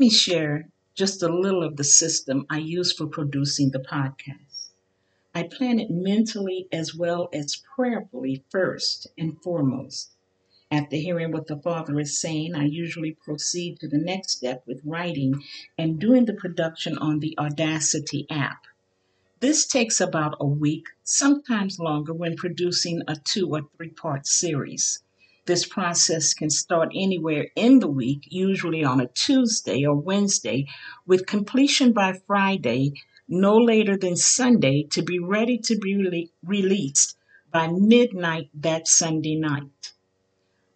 Me share just a little of the system I use for producing the podcast. I plan it mentally as well as prayerfully first and foremost. After hearing what the Father is saying, I usually proceed to the next step with writing and doing the production on the Audacity app. This takes about a week, sometimes longer when producing a two or three part series. This process can start anywhere in the week, usually on a Tuesday or Wednesday, with completion by Friday, no later than Sunday, to be ready to be rele- released by midnight that Sunday night.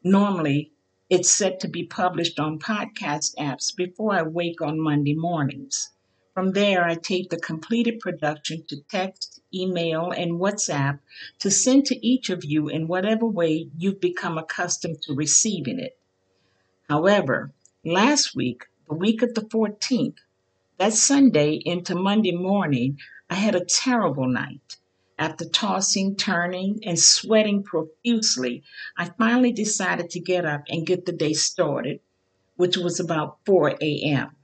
Normally, it's set to be published on podcast apps before I wake on Monday mornings. From there, I tape the completed production to text, email, and WhatsApp to send to each of you in whatever way you've become accustomed to receiving it. However, last week, the week of the 14th, that Sunday into Monday morning, I had a terrible night. After tossing, turning, and sweating profusely, I finally decided to get up and get the day started, which was about 4 a.m.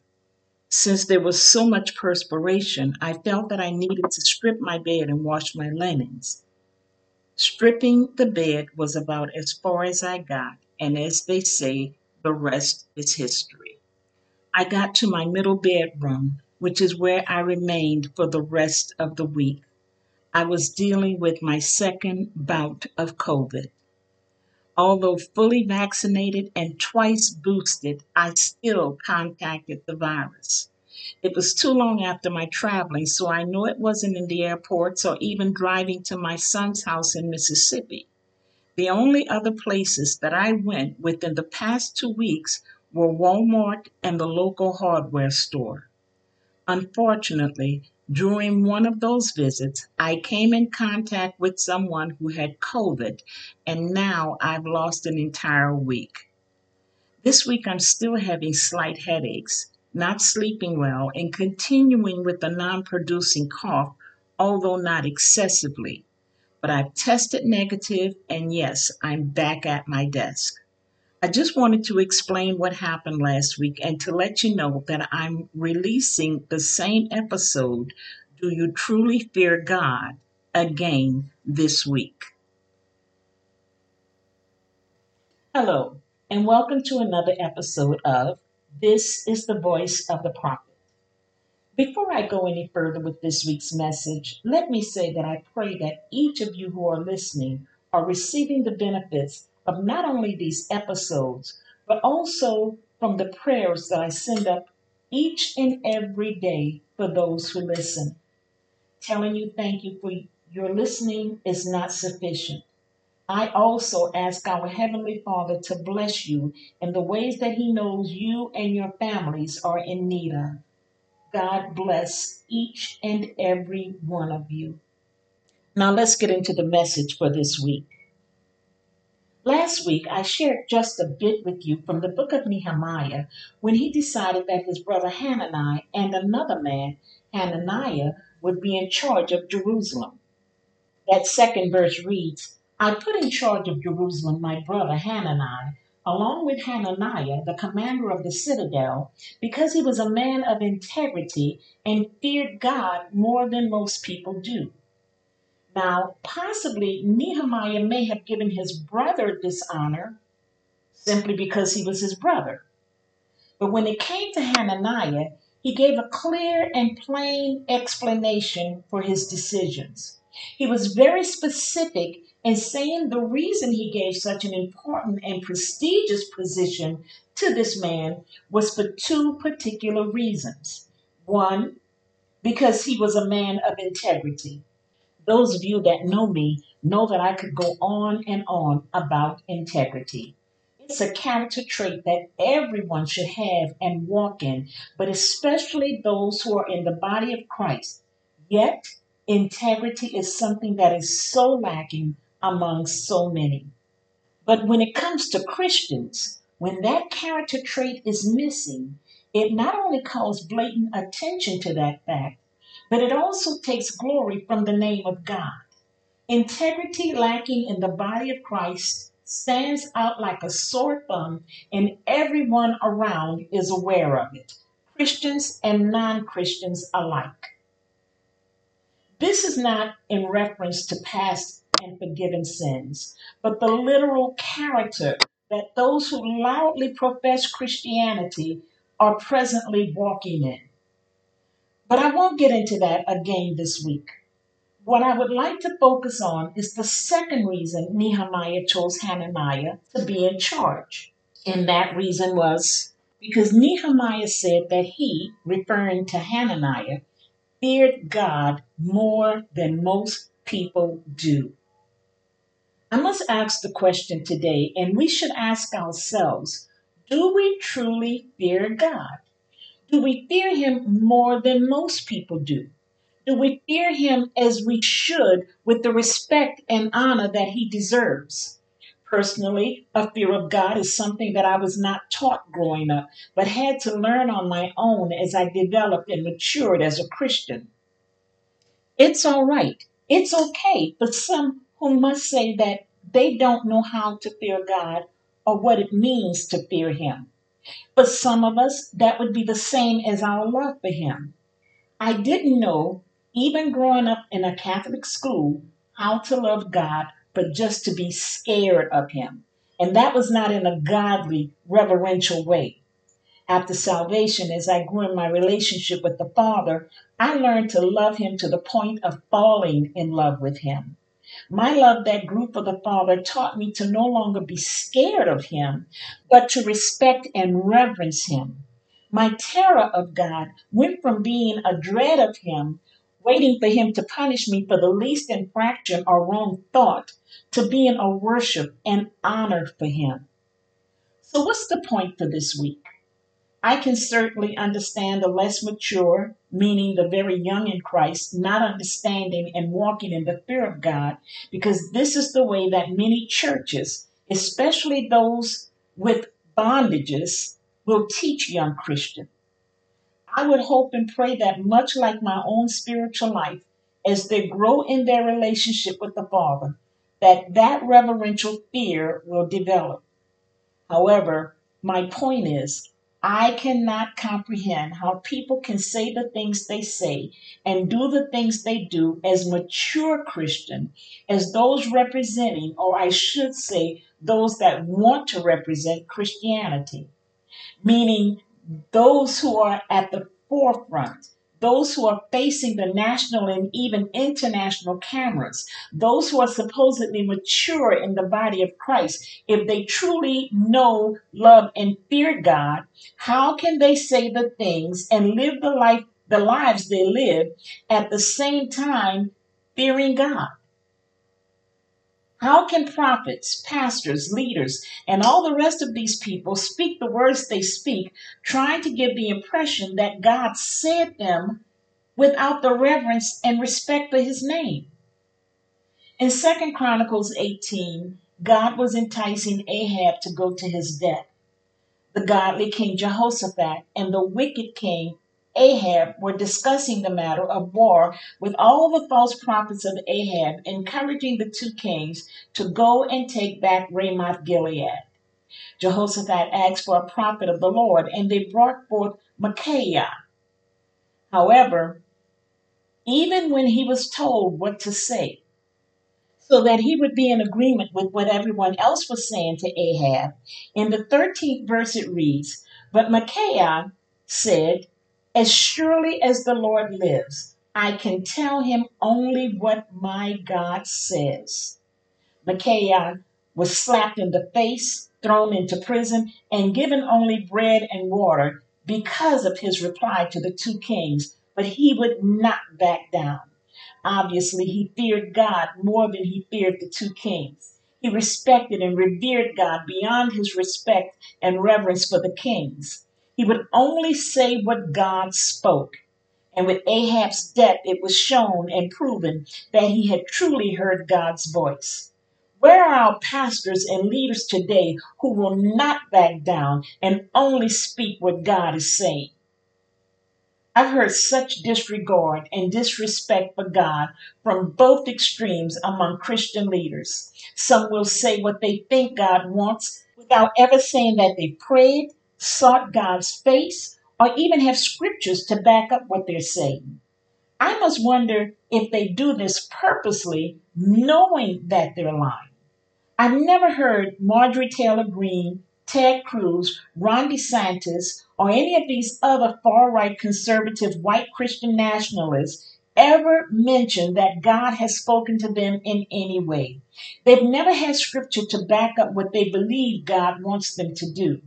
Since there was so much perspiration, I felt that I needed to strip my bed and wash my linens. Stripping the bed was about as far as I got, and as they say, the rest is history. I got to my middle bedroom, which is where I remained for the rest of the week. I was dealing with my second bout of COVID. Although fully vaccinated and twice boosted, I still contacted the virus. It was too long after my traveling, so I know it wasn't in the airports or even driving to my son's house in Mississippi. The only other places that I went within the past two weeks were Walmart and the local hardware store. Unfortunately, during one of those visits, I came in contact with someone who had COVID, and now I've lost an entire week. This week, I'm still having slight headaches, not sleeping well, and continuing with a non producing cough, although not excessively. But I've tested negative, and yes, I'm back at my desk. I just wanted to explain what happened last week and to let you know that I'm releasing the same episode, Do You Truly Fear God, again this week. Hello, and welcome to another episode of This is the Voice of the Prophet. Before I go any further with this week's message, let me say that I pray that each of you who are listening are receiving the benefits of not only these episodes, but also from the prayers that I send up each and every day for those who listen. Telling you thank you for your listening is not sufficient. I also ask our Heavenly Father to bless you in the ways that He knows you and your families are in need of. God bless each and every one of you. Now let's get into the message for this week. Last week, I shared just a bit with you from the book of Nehemiah when he decided that his brother Hanani and another man, Hananiah, would be in charge of Jerusalem. That second verse reads, I put in charge of Jerusalem my brother Hanani, along with Hananiah, the commander of the citadel, because he was a man of integrity and feared God more than most people do. Now, possibly Nehemiah may have given his brother dishonor simply because he was his brother. But when it came to Hananiah, he gave a clear and plain explanation for his decisions. He was very specific in saying the reason he gave such an important and prestigious position to this man was for two particular reasons. One, because he was a man of integrity. Those of you that know me know that I could go on and on about integrity. It's a character trait that everyone should have and walk in, but especially those who are in the body of Christ. Yet, integrity is something that is so lacking among so many. But when it comes to Christians, when that character trait is missing, it not only calls blatant attention to that fact, but it also takes glory from the name of God. Integrity lacking in the body of Christ stands out like a sore thumb, and everyone around is aware of it. Christians and non Christians alike. This is not in reference to past and forgiven sins, but the literal character that those who loudly profess Christianity are presently walking in. Won't get into that again this week. What I would like to focus on is the second reason Nehemiah chose Hananiah to be in charge. And that reason was because Nehemiah said that he, referring to Hananiah, feared God more than most people do. I must ask the question today, and we should ask ourselves do we truly fear God? Do we fear Him more than most people do? Do we fear Him as we should with the respect and honor that He deserves? Personally, a fear of God is something that I was not taught growing up, but had to learn on my own as I developed and matured as a Christian. It's all right. It's okay for some who must say that they don't know how to fear God or what it means to fear Him. For some of us, that would be the same as our love for Him. I didn't know, even growing up in a Catholic school, how to love God, but just to be scared of Him. And that was not in a godly, reverential way. After salvation, as I grew in my relationship with the Father, I learned to love Him to the point of falling in love with Him. My love that grew for the Father taught me to no longer be scared of Him, but to respect and reverence Him. My terror of God went from being a dread of Him, waiting for Him to punish me for the least infraction or wrong thought, to being a worship and honor for Him. So, what's the point for this week? I can certainly understand the less mature, meaning the very young in Christ, not understanding and walking in the fear of God, because this is the way that many churches, especially those with bondages, will teach young Christians. I would hope and pray that much like my own spiritual life, as they grow in their relationship with the Father, that that reverential fear will develop. However, my point is, I cannot comprehend how people can say the things they say and do the things they do as mature Christian, as those representing, or I should say, those that want to represent Christianity, meaning those who are at the forefront, those who are facing the national and even international cameras, those who are supposedly mature in the body of Christ, if they truly know, love, and fear God, how can they say the things and live the life, the lives they live at the same time fearing God? How can prophets, pastors, leaders, and all the rest of these people speak the words they speak, trying to give the impression that God said them without the reverence and respect for his name? In Second Chronicles 18, God was enticing Ahab to go to his death. The godly King Jehoshaphat and the wicked king Ahab were discussing the matter of war with all the false prophets of Ahab, encouraging the two kings to go and take back Ramoth Gilead. Jehoshaphat asked for a prophet of the Lord, and they brought forth Micaiah. However, even when he was told what to say, so that he would be in agreement with what everyone else was saying to Ahab, in the 13th verse it reads, But Micaiah said, as surely as the Lord lives, I can tell him only what my God says. Micaiah was slapped in the face, thrown into prison, and given only bread and water because of his reply to the two kings, but he would not back down. Obviously, he feared God more than he feared the two kings. He respected and revered God beyond his respect and reverence for the kings. He would only say what God spoke. And with Ahab's death, it was shown and proven that he had truly heard God's voice. Where are our pastors and leaders today who will not back down and only speak what God is saying? I've heard such disregard and disrespect for God from both extremes among Christian leaders. Some will say what they think God wants without ever saying that they prayed, sought God's face, or even have scriptures to back up what they're saying. I must wonder if they do this purposely, knowing that they're lying. I've never heard Marjorie Taylor Greene, Ted Cruz, Ron DeSantis, or any of these other far right conservative white Christian nationalists ever mentioned that God has spoken to them in any way. They've never had scripture to back up what they believe God wants them to do.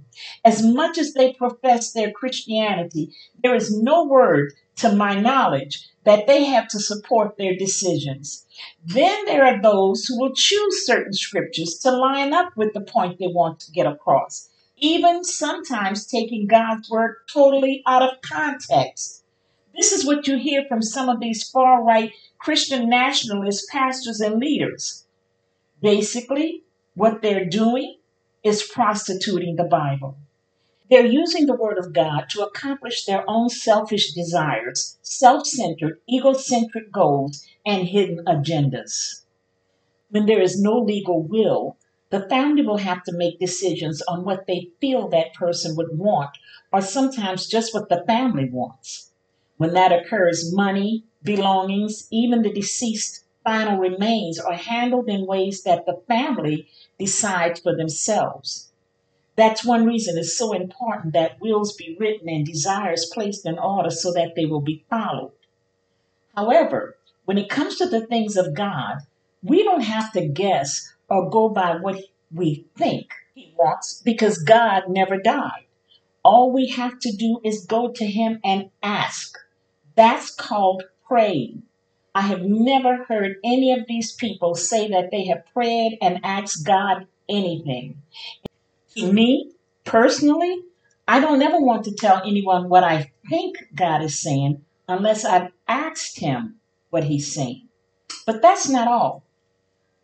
As much as they profess their Christianity, there is no word, to my knowledge, that they have to support their decisions. Then there are those who will choose certain scriptures to line up with the point they want to get across, even sometimes taking God's word totally out of context. This is what you hear from some of these far right Christian nationalist pastors and leaders. Basically, what they're doing is prostituting the Bible. They're using the Word of God to accomplish their own selfish desires, self centered, egocentric goals, and hidden agendas. When there is no legal will, the family will have to make decisions on what they feel that person would want, or sometimes just what the family wants. When that occurs, money, belongings, even the deceased final remains are handled in ways that the family decides for themselves. That's one reason it's so important that wills be written and desires placed in order so that they will be followed. However, when it comes to the things of God, we don't have to guess or go by what we think He wants because God never died. All we have to do is go to Him and ask. That's called praying. I have never heard any of these people say that they have prayed and asked God anything. Me, personally, I don't ever want to tell anyone what I think God is saying unless I've asked Him what He's saying. But that's not all.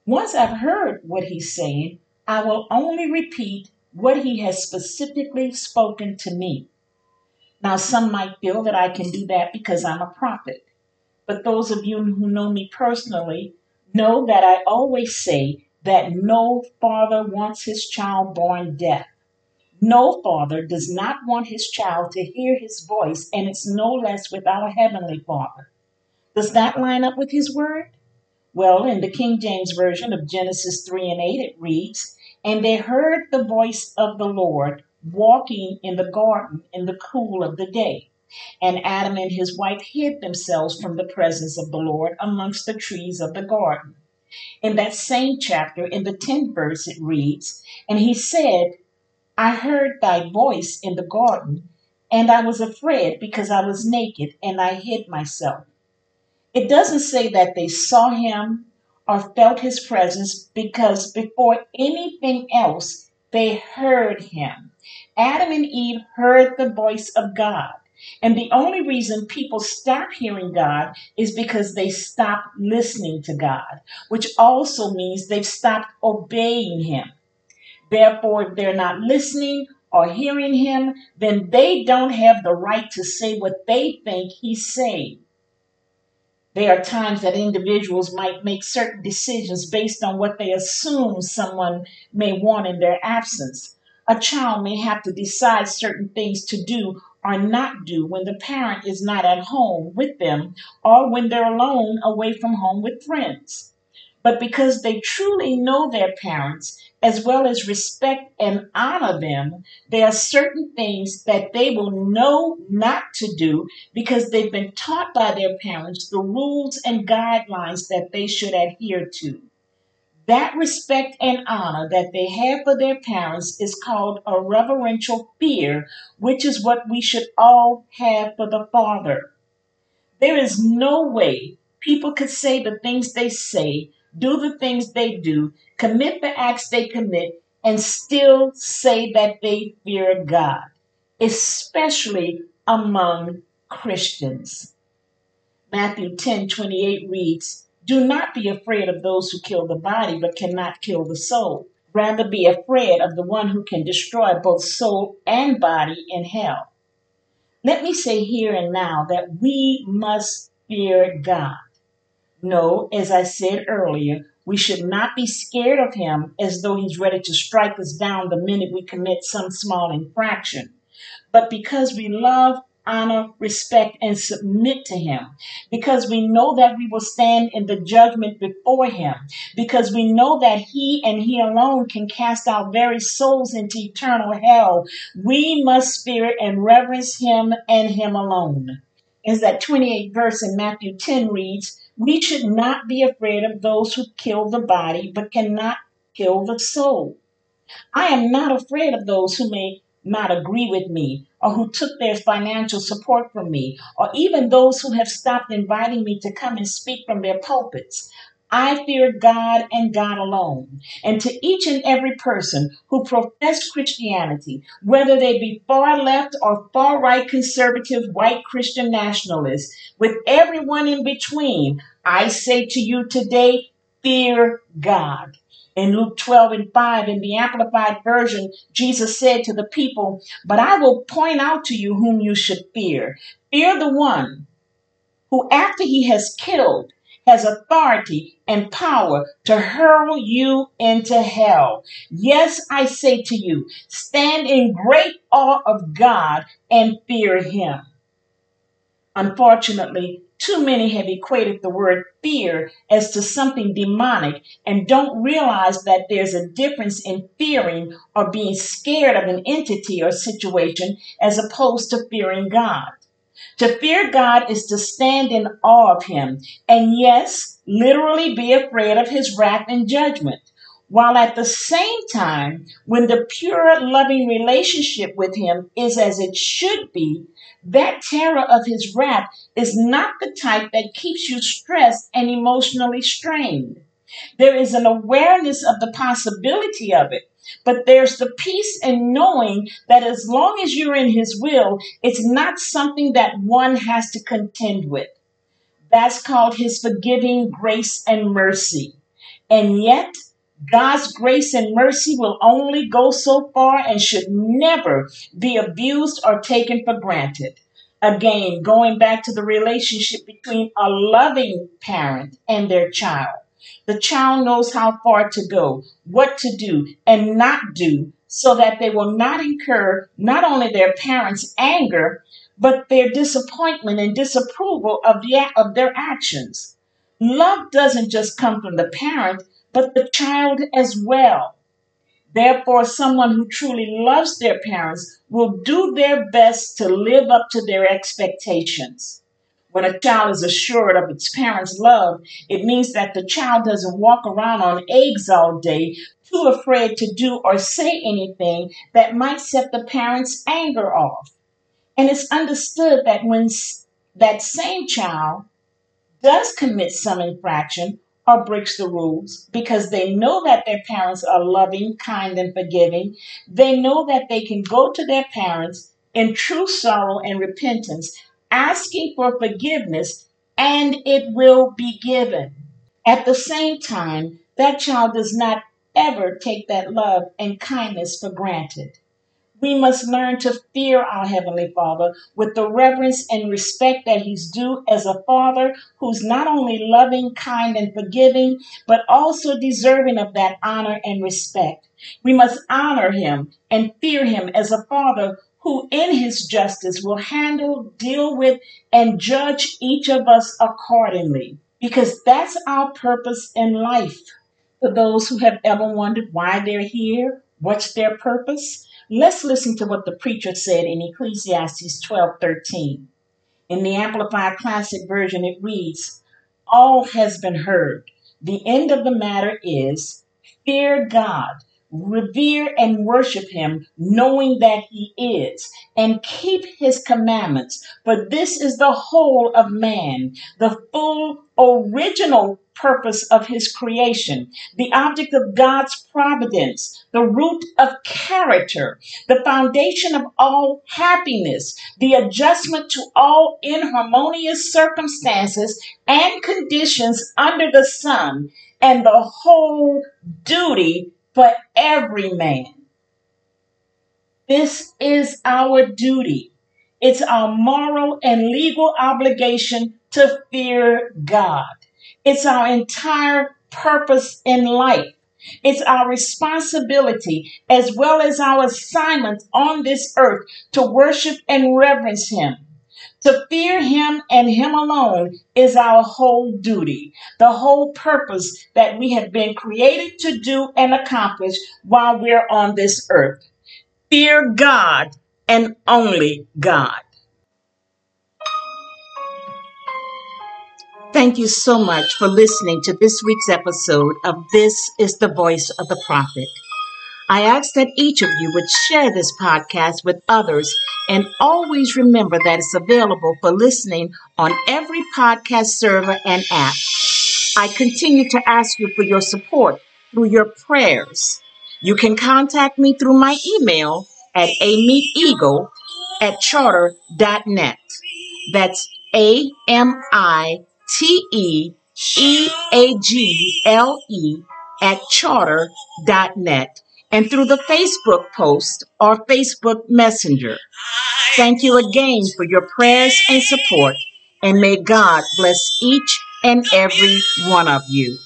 Once I've heard what He's saying, I will only repeat what He has specifically spoken to me. Now, some might feel that I can do that because I'm a prophet. But those of you who know me personally know that I always say that no father wants his child born deaf. No father does not want his child to hear his voice, and it's no less with our Heavenly Father. Does that line up with his word? Well, in the King James Version of Genesis 3 and 8, it reads, And they heard the voice of the Lord walking in the garden in the cool of the day. And Adam and his wife hid themselves from the presence of the Lord amongst the trees of the garden. In that same chapter, in the 10th verse, it reads, And he said, I heard thy voice in the garden, and I was afraid because I was naked and I hid myself. It doesn't say that they saw him or felt his presence because before anything else, they heard him. Adam and Eve heard the voice of God. And the only reason people stop hearing God is because they stop listening to God, which also means they've stopped obeying Him. Therefore, if they're not listening or hearing Him, then they don't have the right to say what they think He's saying. There are times that individuals might make certain decisions based on what they assume someone may want in their absence. A child may have to decide certain things to do or not do when the parent is not at home with them or when they're alone away from home with friends. But because they truly know their parents, as well as respect and honor them, there are certain things that they will know not to do because they've been taught by their parents the rules and guidelines that they should adhere to. That respect and honor that they have for their parents is called a reverential fear, which is what we should all have for the Father. There is no way people could say the things they say, do the things they do, commit the acts they commit, and still say that they fear God, especially among Christians. Matthew 10 28 reads, do not be afraid of those who kill the body but cannot kill the soul. Rather be afraid of the one who can destroy both soul and body in hell. Let me say here and now that we must fear God. No, as I said earlier, we should not be scared of him as though he's ready to strike us down the minute we commit some small infraction. but because we love, honor, respect, and submit to Him, because we know that we will stand in the judgment before Him, because we know that He and He alone can cast our very souls into eternal hell, we must fear and reverence Him and Him alone. As that 28th verse in Matthew 10 reads, we should not be afraid of those who kill the body, but cannot kill the soul. I am not afraid of those who may not agree with me or who took their financial support from me or even those who have stopped inviting me to come and speak from their pulpits. I fear God and God alone. And to each and every person who profess Christianity, whether they be far left or far right conservative white Christian nationalists, with everyone in between, I say to you today, fear God. In Luke 12 and 5, in the Amplified Version, Jesus said to the people, But I will point out to you whom you should fear. Fear the one who, after he has killed, has authority and power to hurl you into hell. Yes, I say to you, stand in great awe of God and fear him. Unfortunately, too many have equated the word fear as to something demonic and don't realize that there's a difference in fearing or being scared of an entity or situation as opposed to fearing God. To fear God is to stand in awe of Him and, yes, literally be afraid of His wrath and judgment. While at the same time, when the pure, loving relationship with Him is as it should be, that terror of His wrath is not the type that keeps you stressed and emotionally strained. There is an awareness of the possibility of it, but there's the peace in knowing that as long as you're in His will, it's not something that one has to contend with. That's called His forgiving grace and mercy. And yet, God's grace and mercy will only go so far and should never be abused or taken for granted. Again, going back to the relationship between a loving parent and their child. The child knows how far to go, what to do and not do, so that they will not incur not only their parents' anger, but their disappointment and disapproval of, the, of their actions. Love doesn't just come from the parent, but the child as well. Therefore, someone who truly loves their parents will do their best to live up to their expectations. When a child is assured of its parents' love, it means that the child doesn't walk around on eggs all day, too afraid to do or say anything that might set the parents' anger off. And it's understood that when that same child does commit some infraction or breaks the rules because they know that their parents are loving, kind, and forgiving. They know that they can go to their parents in true sorrow and repentance, asking for forgiveness, and it will be given. At the same time, that child does not ever take that love and kindness for granted. We must learn to fear our Heavenly Father with the reverence and respect that He's due as a Father who's not only loving, kind, and forgiving, but also deserving of that honor and respect. We must honor Him and fear Him as a Father who, in His justice, will handle, deal with, and judge each of us accordingly. Because that's our purpose in life. For those who have ever wondered why they're here, what's their purpose? Let's listen to what the preacher said in Ecclesiastes 12:13. In the Amplified Classic Version, it reads, All has been heard. The end of the matter is fear God, revere and worship Him, knowing that He is, and keep His commandments. For this is the whole of man, the full original purpose of his creation, the object of God's providence, the root of character, the foundation of all happiness, the adjustment to all inharmonious circumstances and conditions under the sun, and the whole duty for every man. This is our duty. It's our moral and legal obligation to fear God. It's our entire purpose in life. It's our responsibility as well as our assignment on this earth to worship and reverence Him. To fear Him and Him alone is our whole duty, the whole purpose that we have been created to do and accomplish while we're on this earth. Fear God and only God. Thank you so much for listening to this week's episode of This is the Voice of the Prophet. I ask that each of you would share this podcast with others and always remember that it's available for listening on every podcast server and app. I continue to ask you for your support through your prayers. You can contact me through my email at amiteeagle at charter.net. That's A M I T E E A G L E at charter.net and through the Facebook post or Facebook Messenger. Thank you again for your prayers and support, and may God bless each and every one of you.